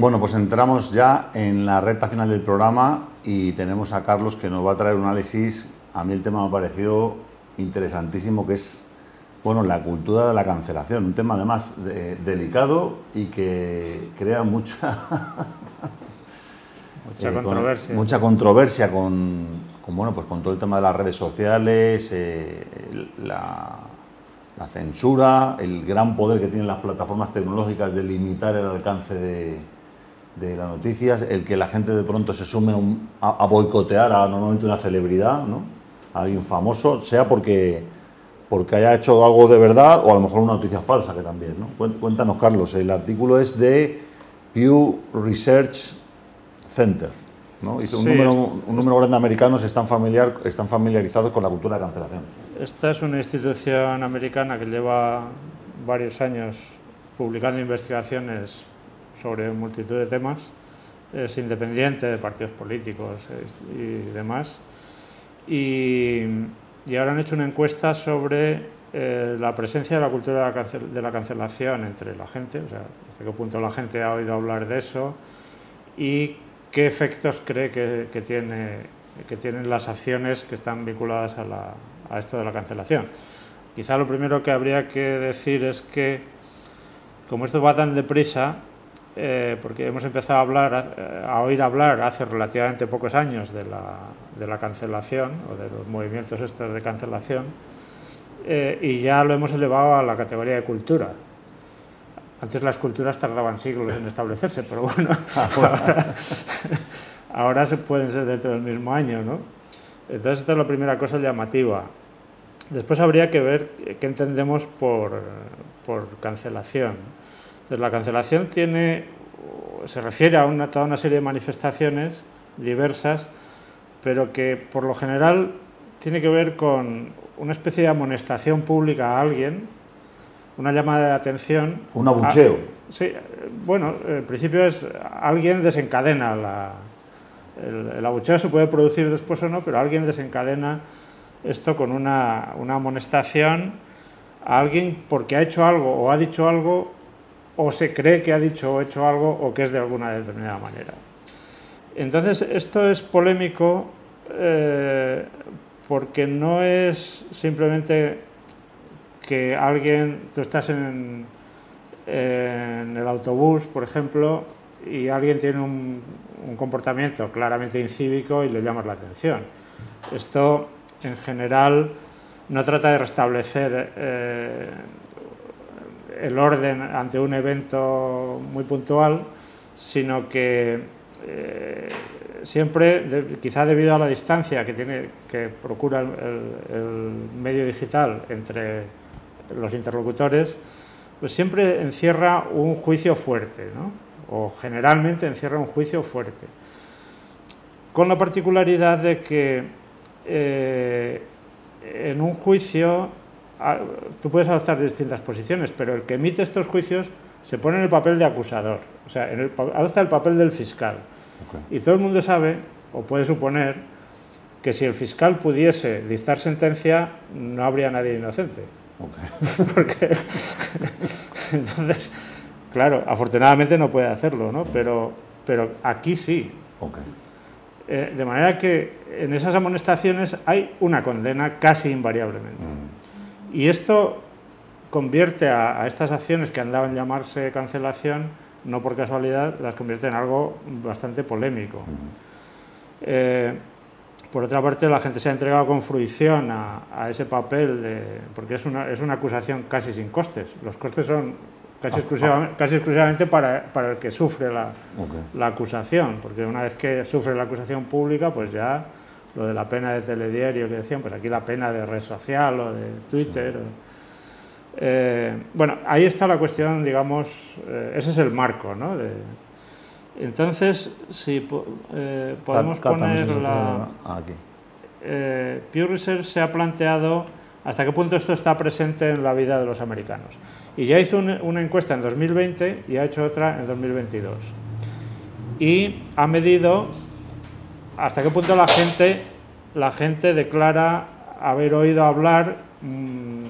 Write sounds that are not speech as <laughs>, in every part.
Bueno, pues entramos ya en la recta final del programa y tenemos a Carlos que nos va a traer un análisis. A mí el tema me ha parecido interesantísimo, que es bueno, la cultura de la cancelación, un tema además delicado y que crea mucha, <laughs> mucha eh, controversia. mucha controversia con, bueno, pues con todo el tema de las redes sociales, eh, la, la, censura, el gran poder que tienen las plataformas tecnológicas de limitar el alcance de, de las noticias, el que la gente de pronto se sume a, boicotear a normalmente una celebridad, ¿no? a alguien famoso, sea porque, porque haya hecho algo de verdad o a lo mejor una noticia falsa que también. ¿no? Cuéntanos, Carlos, el artículo es de Pew Research Center. ¿no? un, número, un número grande de americanos están, familiar, están familiarizados con la cultura de cancelación. Esta es una institución americana que lleva varios años publicando investigaciones sobre multitud de temas, es independiente de partidos políticos y demás. Y, ahora han hecho una encuesta sobre eh, la presencia de la cultura de la, cancelación entre la gente, o sea, hasta qué punto la gente ha oído hablar de eso y qué efectos cree que, tiene, que tienen las acciones que están vinculadas a, a esto de la cancelación. Quizá lo primero que habría que decir es que, como esto va tan deprisa, eh, porque hemos empezado a, hablar, a, oír hablar hace relativamente pocos años de la, de la cancelación o de los movimientos estos de cancelación eh, y ya lo hemos elevado a la categoría de cultura. Antes las culturas tardaban siglos en establecerse, pero bueno, <laughs> ahora, se pueden ser dentro del mismo año, ¿no? Entonces esta es la primera cosa llamativa. Después habría que ver qué entendemos por, por cancelación la cancelación tiene, se refiere a una, toda una serie de manifestaciones diversas, pero que por lo general tiene que ver con una especie de amonestación pública a alguien, una llamada de atención. Un abucheo. sí, bueno, en principio es alguien desencadena la, el, el, abucheo se puede producir después o no, pero alguien desencadena esto con una, una amonestación a alguien porque ha hecho algo o ha dicho algo o se cree que ha dicho o hecho algo o que es de alguna determinada manera. Entonces, esto es polémico eh, porque no es simplemente que alguien, tú estás en, el autobús, por ejemplo, y alguien tiene un, comportamiento claramente incívico y le llamas la atención. Esto, en general, no trata de restablecer eh, el orden ante un evento muy puntual, sino que eh, siempre, quizá debido a la distancia que, tiene, que procura el, medio digital entre los interlocutores, pues siempre encierra un juicio fuerte, ¿no? o generalmente encierra un juicio fuerte, con la particularidad de que eh, en un juicio tú puedes adoptar distintas posiciones, pero el que emite estos juicios se pone en el papel de acusador, o sea, adopta el papel del fiscal. Y todo el mundo sabe, o puede suponer, que si el fiscal pudiese dictar sentencia, no habría nadie inocente. <laughs> Porque, <laughs> entonces, claro, afortunadamente no puede hacerlo, ¿no? Pero, pero aquí sí. Eh, de manera que en esas amonestaciones hay una condena casi invariablemente. Mm. Y esto convierte a, estas acciones que andaban a llamarse cancelación, no por casualidad, las convierte en algo bastante polémico. Eh, por otra parte, la gente se ha entregado con fruición a, ese papel, porque es una, es una, acusación casi sin costes. Los costes son casi, ah, exclusivamente, ah. casi exclusivamente para, para, el que sufre la, la, acusación, porque una vez que sufre la acusación pública, pues ya lo de la pena de telediario que decían, pues aquí la pena de red social o de Twitter. Eh, bueno, ahí está la cuestión, digamos, eh, ese es el marco, ¿no? entonces, si eh, podemos poner la... Aquí. Pew Research se ha planteado hasta qué punto esto está presente en la vida de los americanos. Y ya hizo una encuesta en 2020 y ha hecho otra en 2022. Y ha medido hasta qué punto la gente, la gente declara haber oído hablar mm,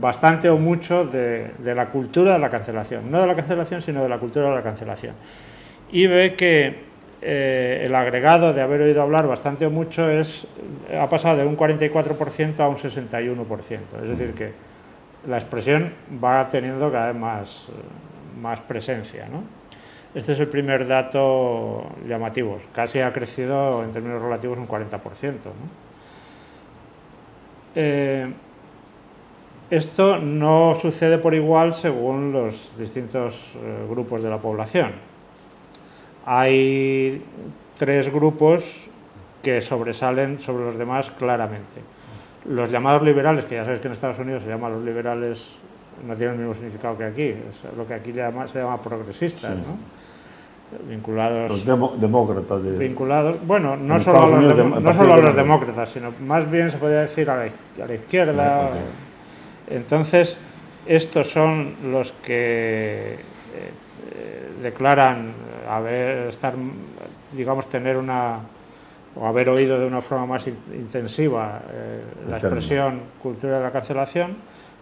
bastante o mucho de, la cultura de la cancelación. No de la cancelación, sino de la cultura de la cancelación. y ve que eh, el agregado de haber oído hablar bastante o mucho es, ha pasado de un 44% a un 61%. Es decir, que la expresión va teniendo cada vez más, más presencia. ¿no? Este es el primer dato llamativo. Casi ha crecido en términos relativos un 40%. Eh, esto no sucede por igual según los distintos eh, grupos de la población. Hay tres grupos que sobresalen sobre los demás claramente. Los llamados liberales, que ya sabéis que en Estados Unidos se llaman los liberales, no tienen el mismo significado que aquí, es lo que aquí se llama progresistas, ¿no? Vinculados los demócratas vinculados bueno no solo, a los, no solo a los demócratas sino más bien se podría decir a la, izquierda. Entonces estos son los que eh, eh, declaran haber estar digamos tener una o haber oído de una forma más intensiva eh, la expresión cultura de la cancelación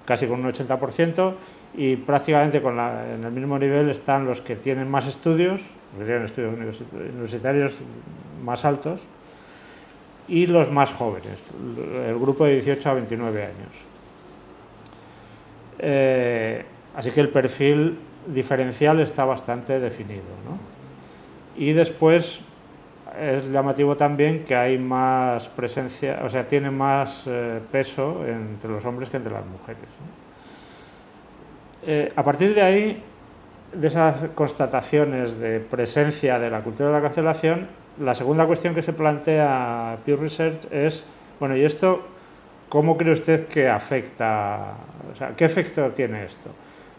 casi con un 80% y prácticamente en el mismo nivel están los que tienen más estudios, los tienen estudios universitarios más altos, y los más jóvenes, el grupo de 18 a 29 años. Eh, así que el perfil diferencial está bastante definido. Y después es llamativo también que hay más presencia, o sea, tiene más eh, peso entre los hombres que entre las mujeres. Eh, a partir de ahí, de esas constataciones de presencia de la cultura de la cancelación, la segunda cuestión que se plantea Pew Research es, bueno, ¿y esto cómo cree usted que afecta? O sea, ¿qué efecto tiene esto?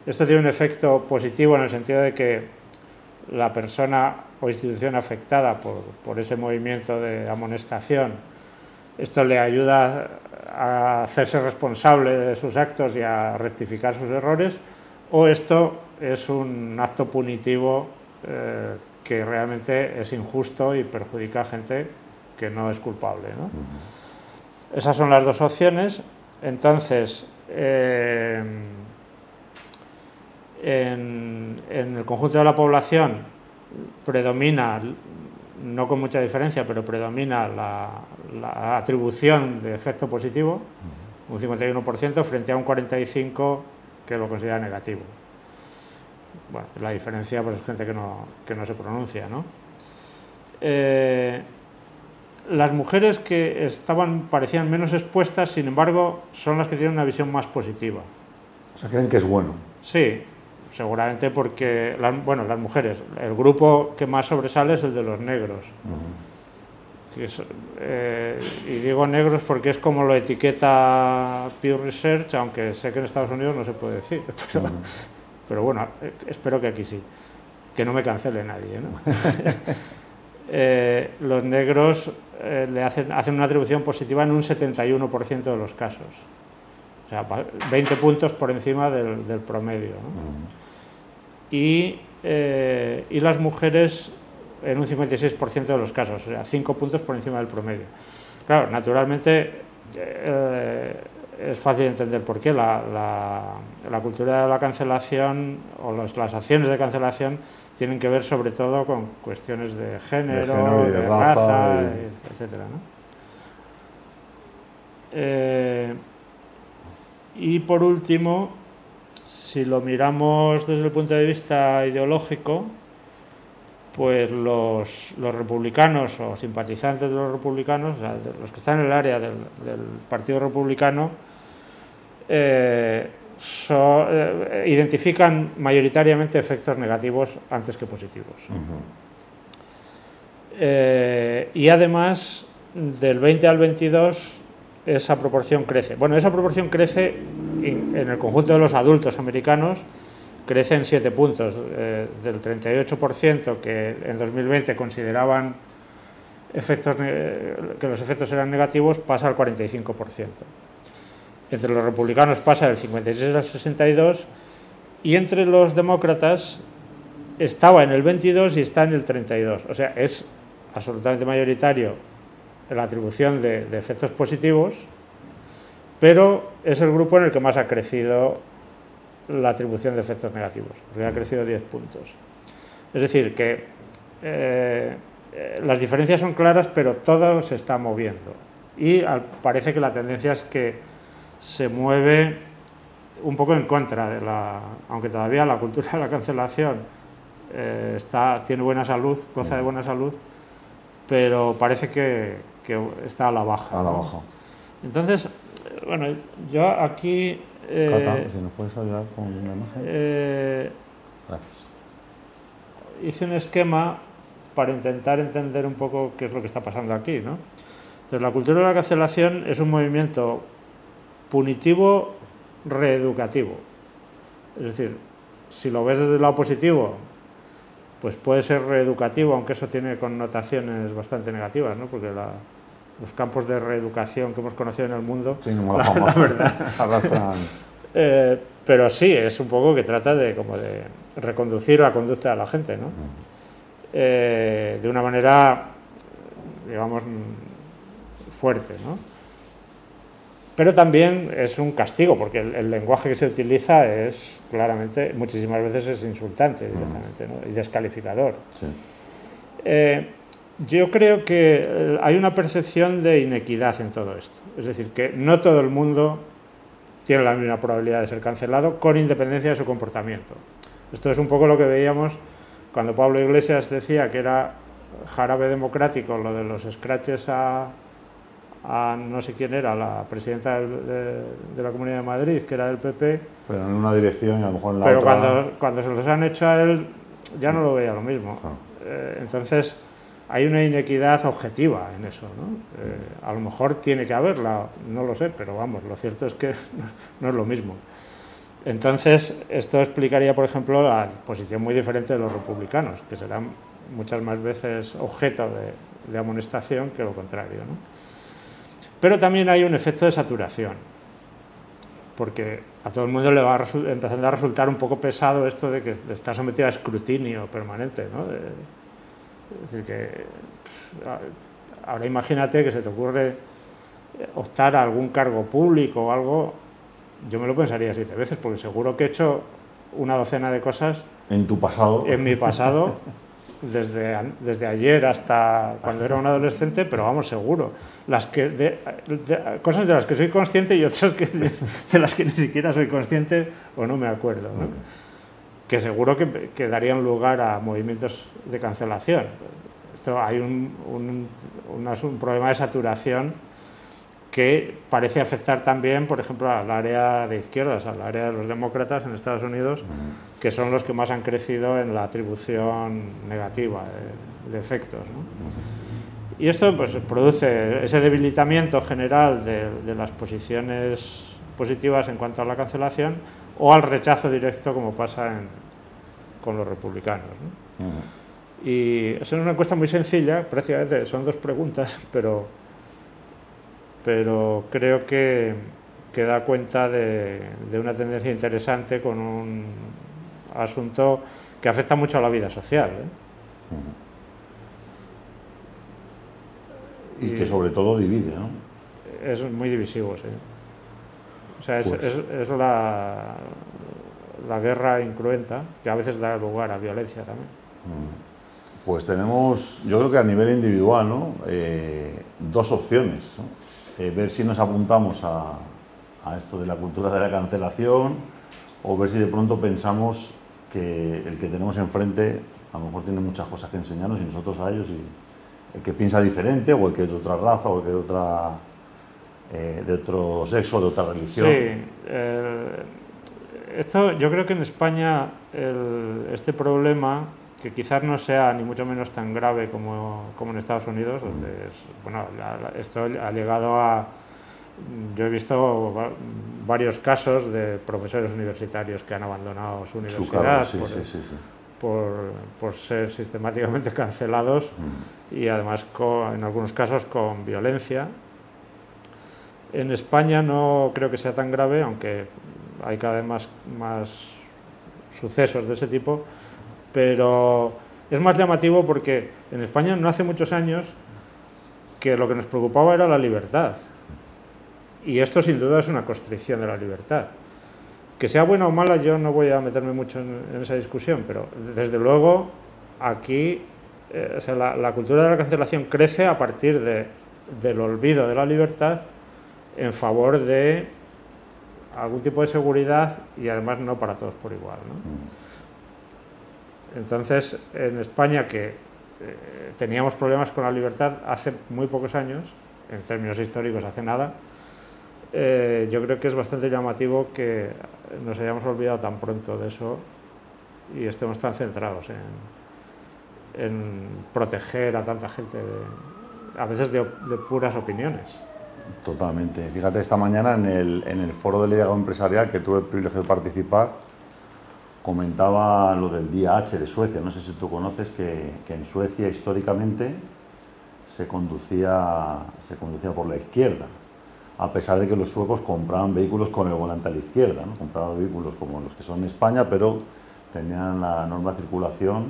Esto tiene un efecto positivo en el sentido de que la persona o institución afectada por, por ese movimiento de amonestación, esto le ayuda a hacerse responsable de sus actos y a rectificar sus errores, o esto es un acto punitivo eh, que realmente es injusto y perjudica a gente que no es culpable. Esas son las dos opciones. Entonces, eh, en, el conjunto de la población predomina, no con mucha diferencia, pero predomina la, atribución de efecto positivo, un 51% frente a un 45% que lo considera negativo. Bueno, la diferencia pues, es gente que no, que no se pronuncia. ¿no? Eh, las mujeres que estaban parecían menos expuestas, sin embargo, son las que tienen una visión más positiva. O sea, creen que es bueno. Sí, seguramente porque, bueno, las mujeres, el grupo que más sobresale es el de los negros. Eh, y digo negros porque es como lo etiqueta Pew Research, aunque sé que en Estados Unidos no se puede decir. <laughs> Pero, bueno, eh, espero que aquí sí. Que no me cancele nadie. <laughs> Eh, los negros le hacen, hacen una atribución positiva en un 71% de los casos. O sea, 20 puntos por encima del, promedio. y, y las mujeres en un 56% de los casos, o sea, 5 puntos por encima del promedio. Claro, naturalmente eh, es fácil entender por qué la, cultura de la cancelación o las acciones de cancelación tienen que ver sobre todo con cuestiones de género, de, raza, etc. Eh, y por último, si lo miramos desde el punto de vista ideológico, pues los, republicanos o simpatizantes de los republicanos, los que están en el área del, Partido Republicano, eh, eh, identifican mayoritariamente efectos negativos antes que positivos. Eh, y además, del 20 al 22, esa proporción crece. Bueno, esa proporción crece en el conjunto de los adultos americanos crecen 7 puntos, eh, del 38% que en 2020 consideraban efectos, que los efectos eran negativos, pasa al 45%. Entre los republicanos pasa del 56 al 62 y entre los demócratas estaba en el 22 y está en el 32. O sea, es absolutamente mayoritario la atribución de efectos positivos, pero es el grupo en el que más ha crecido la atribución de efectos negativos, porque ha crecido 10 puntos. Es decir, que eh, eh, las diferencias son claras, pero todo se está moviendo. Y parece que la tendencia es que se mueve un poco en contra de la, aunque todavía la cultura de la cancelación eh, está, tiene buena salud, goza de buena salud, pero parece que, está a la baja. A la baja. Entonces, bueno, yo aquí... Eh, si nos puedes ayudar con una imagen. Eh, Gracias. Hice un esquema para intentar entender un poco qué es lo que está pasando aquí, ¿no? Entonces, la cultura de la cancelación es un movimiento punitivo reeducativo. Es decir, si lo ves desde el lado positivo, pues puede ser reeducativo, aunque eso tiene connotaciones bastante negativas, ¿no? porque los campos de reeducación que hemos conocido en el mundo, sí, <laughs> la, verdad, <laughs> eh, pero sí, es un poco que trata de, como de reconducir la conducta de la gente, ¿no? Eh, de una manera, digamos, fuerte. ¿no? Pero también es un castigo, porque el, lenguaje que se utiliza es claramente, muchísimas veces es insultante directamente ¿no? y descalificador. Eh, yo creo que eh, hay una percepción de inequidad en todo esto. Es decir, que no todo el mundo tiene la misma probabilidad de ser cancelado con independencia de su comportamiento. Esto es un poco lo que veíamos cuando Pablo Iglesias decía que era jarabe democrático lo de los scratches a, a no sé quién era, la presidenta de, la Comunidad de Madrid, que era del PP. Pero en una dirección y a lo mejor en la pero otra... Pero cuando, cuando se los han hecho a él, ya no lo veía lo mismo. Eh, entonces, hay una inequidad objetiva en eso. ¿no? Eh, a lo mejor tiene que haberla, no lo sé, pero vamos, lo cierto es que <laughs> no es lo mismo. Entonces, esto explicaría, por ejemplo, la posición muy diferente de los republicanos, que serán muchas más veces objeto de, amonestación que lo contrario. ¿no? Pero también hay un efecto de saturación, porque a todo el mundo le va empezando a resultar un poco pesado esto de que está sometido a escrutinio permanente. ¿no? Es decir, que ahora imagínate que se te ocurre optar a algún cargo público o algo, yo me lo pensaría siete veces, porque seguro que he hecho una docena de cosas. En tu pasado. En mi pasado. desde, desde ayer hasta cuando era un adolescente, pero vamos, seguro. Las que de, cosas de las que soy consciente y otras que, <laughs> de, las que ni siquiera soy consciente o no me acuerdo. Que seguro que, que, darían lugar a movimientos de cancelación. Esto, hay un, un, un problema de saturación que parece afectar también, por ejemplo, al área de izquierdas, al área de los demócratas en Estados Unidos, que son los que más han crecido en la atribución negativa de, efectos. Y esto pues, produce ese debilitamiento general de, las posiciones positivas en cuanto a la cancelación o al rechazo directo, como pasa con los republicanos. Y es una encuesta muy sencilla, prácticamente son dos preguntas, <laughs> pero pero creo que, que da cuenta de, una tendencia interesante con un asunto que afecta mucho a la vida social. ¿eh? Y, que sobre todo divide, ¿no? Es muy divisivo, sí. O sea, es, pues es, la, la, guerra incruenta que a veces da lugar a violencia también. Pues tenemos, yo creo que a nivel individual, ¿no? Eh, dos opciones. ¿no? Eh, ver si nos apuntamos a, esto de la cultura de la cancelación o ver si de pronto pensamos que el que tenemos enfrente a lo mejor tiene muchas cosas que enseñarnos y nosotros a ellos y el que piensa diferente o el que es de otra raza o el que es de otra eh, de otro sexo, de otra religión. Sí, esto yo creo que en España este problema que quizás no sea ni mucho menos tan grave como, como en Estados Unidos, donde bueno, esto ha llegado a... Yo he visto varios casos de profesores universitarios que han abandonado su universidad por, por, ser sistemáticamente <laughs> cancelados y además en algunos casos con violencia. En España no creo que sea tan grave, aunque hay cada vez más, más sucesos de ese tipo pero es más llamativo porque en España no hace muchos años que lo que nos preocupaba era la libertad. Y esto sin duda es una constricción de la libertad. Que sea buena o mala, yo no voy a meterme mucho en, esa discusión, pero desde luego aquí eh, la, cultura de la cancelación crece a partir de, del olvido de la libertad en favor de algún tipo de seguridad y además no para todos por igual. Mm. Entonces, en España, que eh, teníamos problemas con la libertad hace muy pocos años, en términos históricos hace nada, eh, yo creo que es bastante llamativo que nos hayamos olvidado tan pronto de eso y estemos tan centrados en, en proteger a tanta gente, a veces de, puras opiniones. Totalmente. Fíjate, esta mañana en el, en el foro de liderazgo empresarial que tuve el privilegio de participar, comentaba lo del día H de Suecia. No sé si tú conoces que, que en Suecia históricamente se conducía, se conducía por la izquierda a pesar de que los suecos compraban vehículos con el volante a la izquierda, ¿no? compraban vehículos como los que son en España, pero tenían la norma de circulación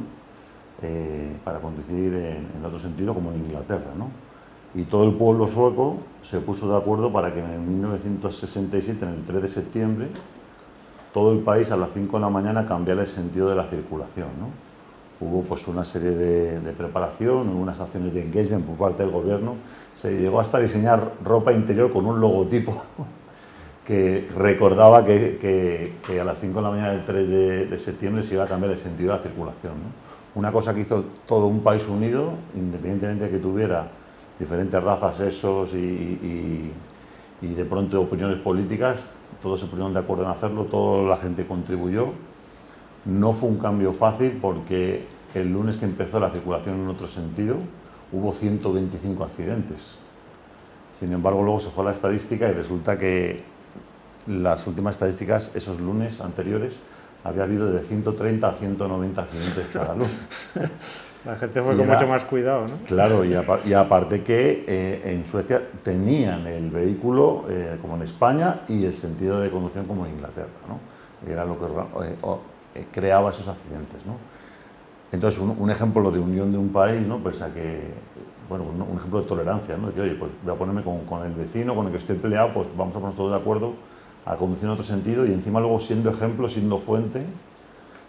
eh, para conducir en, otro sentido como en Inglaterra. ¿no? Y todo el pueblo sueco se puso de acuerdo para que en 1967, en el 3 de septiembre, todo el país a las 5 de la mañana cambiara el sentido de la circulación. ¿no? Hubo pues una serie de, de preparación, unas acciones de engagement por parte del gobierno se llegó hasta a diseñar ropa interior con un logotipo <laughs> que recordaba que, a las 5 de la mañana del 3 de, septiembre se iba a cambiar el sentido de la circulación. Una cosa que hizo todo un país unido, independientemente de que tuviera diferentes razas, sexos y, y, de pronto opiniones políticas, todos se pusieron de acuerdo en hacerlo, toda la gente contribuyó. No fue un cambio fácil porque el lunes que empezó la circulación en otro sentido, hubo 125 accidentes. Sin embargo, luego se fue a la estadística y resulta que las últimas estadísticas, esos lunes anteriores, había habido de 130 a 190 accidentes cada lunes. <laughs> La gente fue con mucho más cuidado, ¿no? Claro, y, aparte que eh, en Suecia tenían el vehículo eh, como en España y el sentido de conducción como en Inglaterra, ¿no? Era lo que eh, creaba esos accidentes, ¿no? Entonces, un, ejemplo de unión de un país, ¿no? Pues a que, bueno, un, ejemplo de tolerancia, ¿no? De que, oye, pues voy a ponerme con, el vecino, con el que estoy peleado, pues vamos a ponernos todos de acuerdo a conducir en otro sentido y encima luego siendo ejemplo, siendo fuente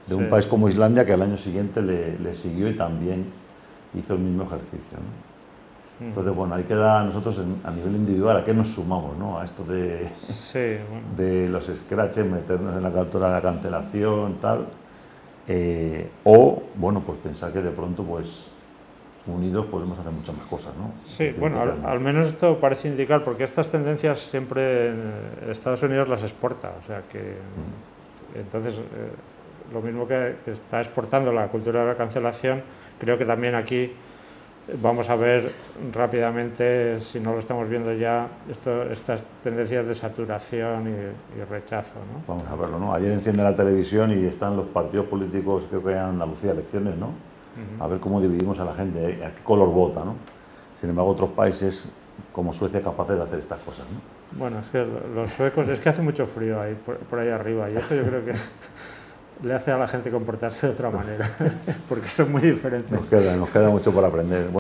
de un país como Islandia que al año siguiente le, siguió y también hizo el mismo ejercicio, ¿no? Entonces, bueno, ahí queda nosotros a nivel individual, ¿a qué nos sumamos? ¿no? A esto de, de los scratches, meternos en la captura de la cancelación, tal. Eh, o, bueno, pues pensar que de pronto, pues unidos podemos hacer muchas más cosas, ¿no? Sí, bueno, al, menos esto parece indicar, porque estas tendencias siempre Estados Unidos las exporta, o sea que mm. entonces eh, lo mismo que está exportando la cultura de la cancelación, creo que también aquí vamos a ver rápidamente, si no lo estamos viendo ya, esto, estas tendencias de saturación y, rechazo. ¿no? Vamos a verlo, ¿no? Ayer enciende la televisión y están los partidos políticos, creo que en Andalucía, elecciones, ¿no? A ver cómo dividimos a la gente, ¿eh? a qué color vota, ¿no? Sin embargo, otros países como Suecia capaces de hacer estas cosas, ¿no? Bueno, es que los suecos, es que hace mucho frío ahí, por, por ahí arriba, y eso yo creo que <laughs> le hace a la gente comportarse de otra manera, <laughs> porque son muy diferentes. Nos queda, mucho por aprender.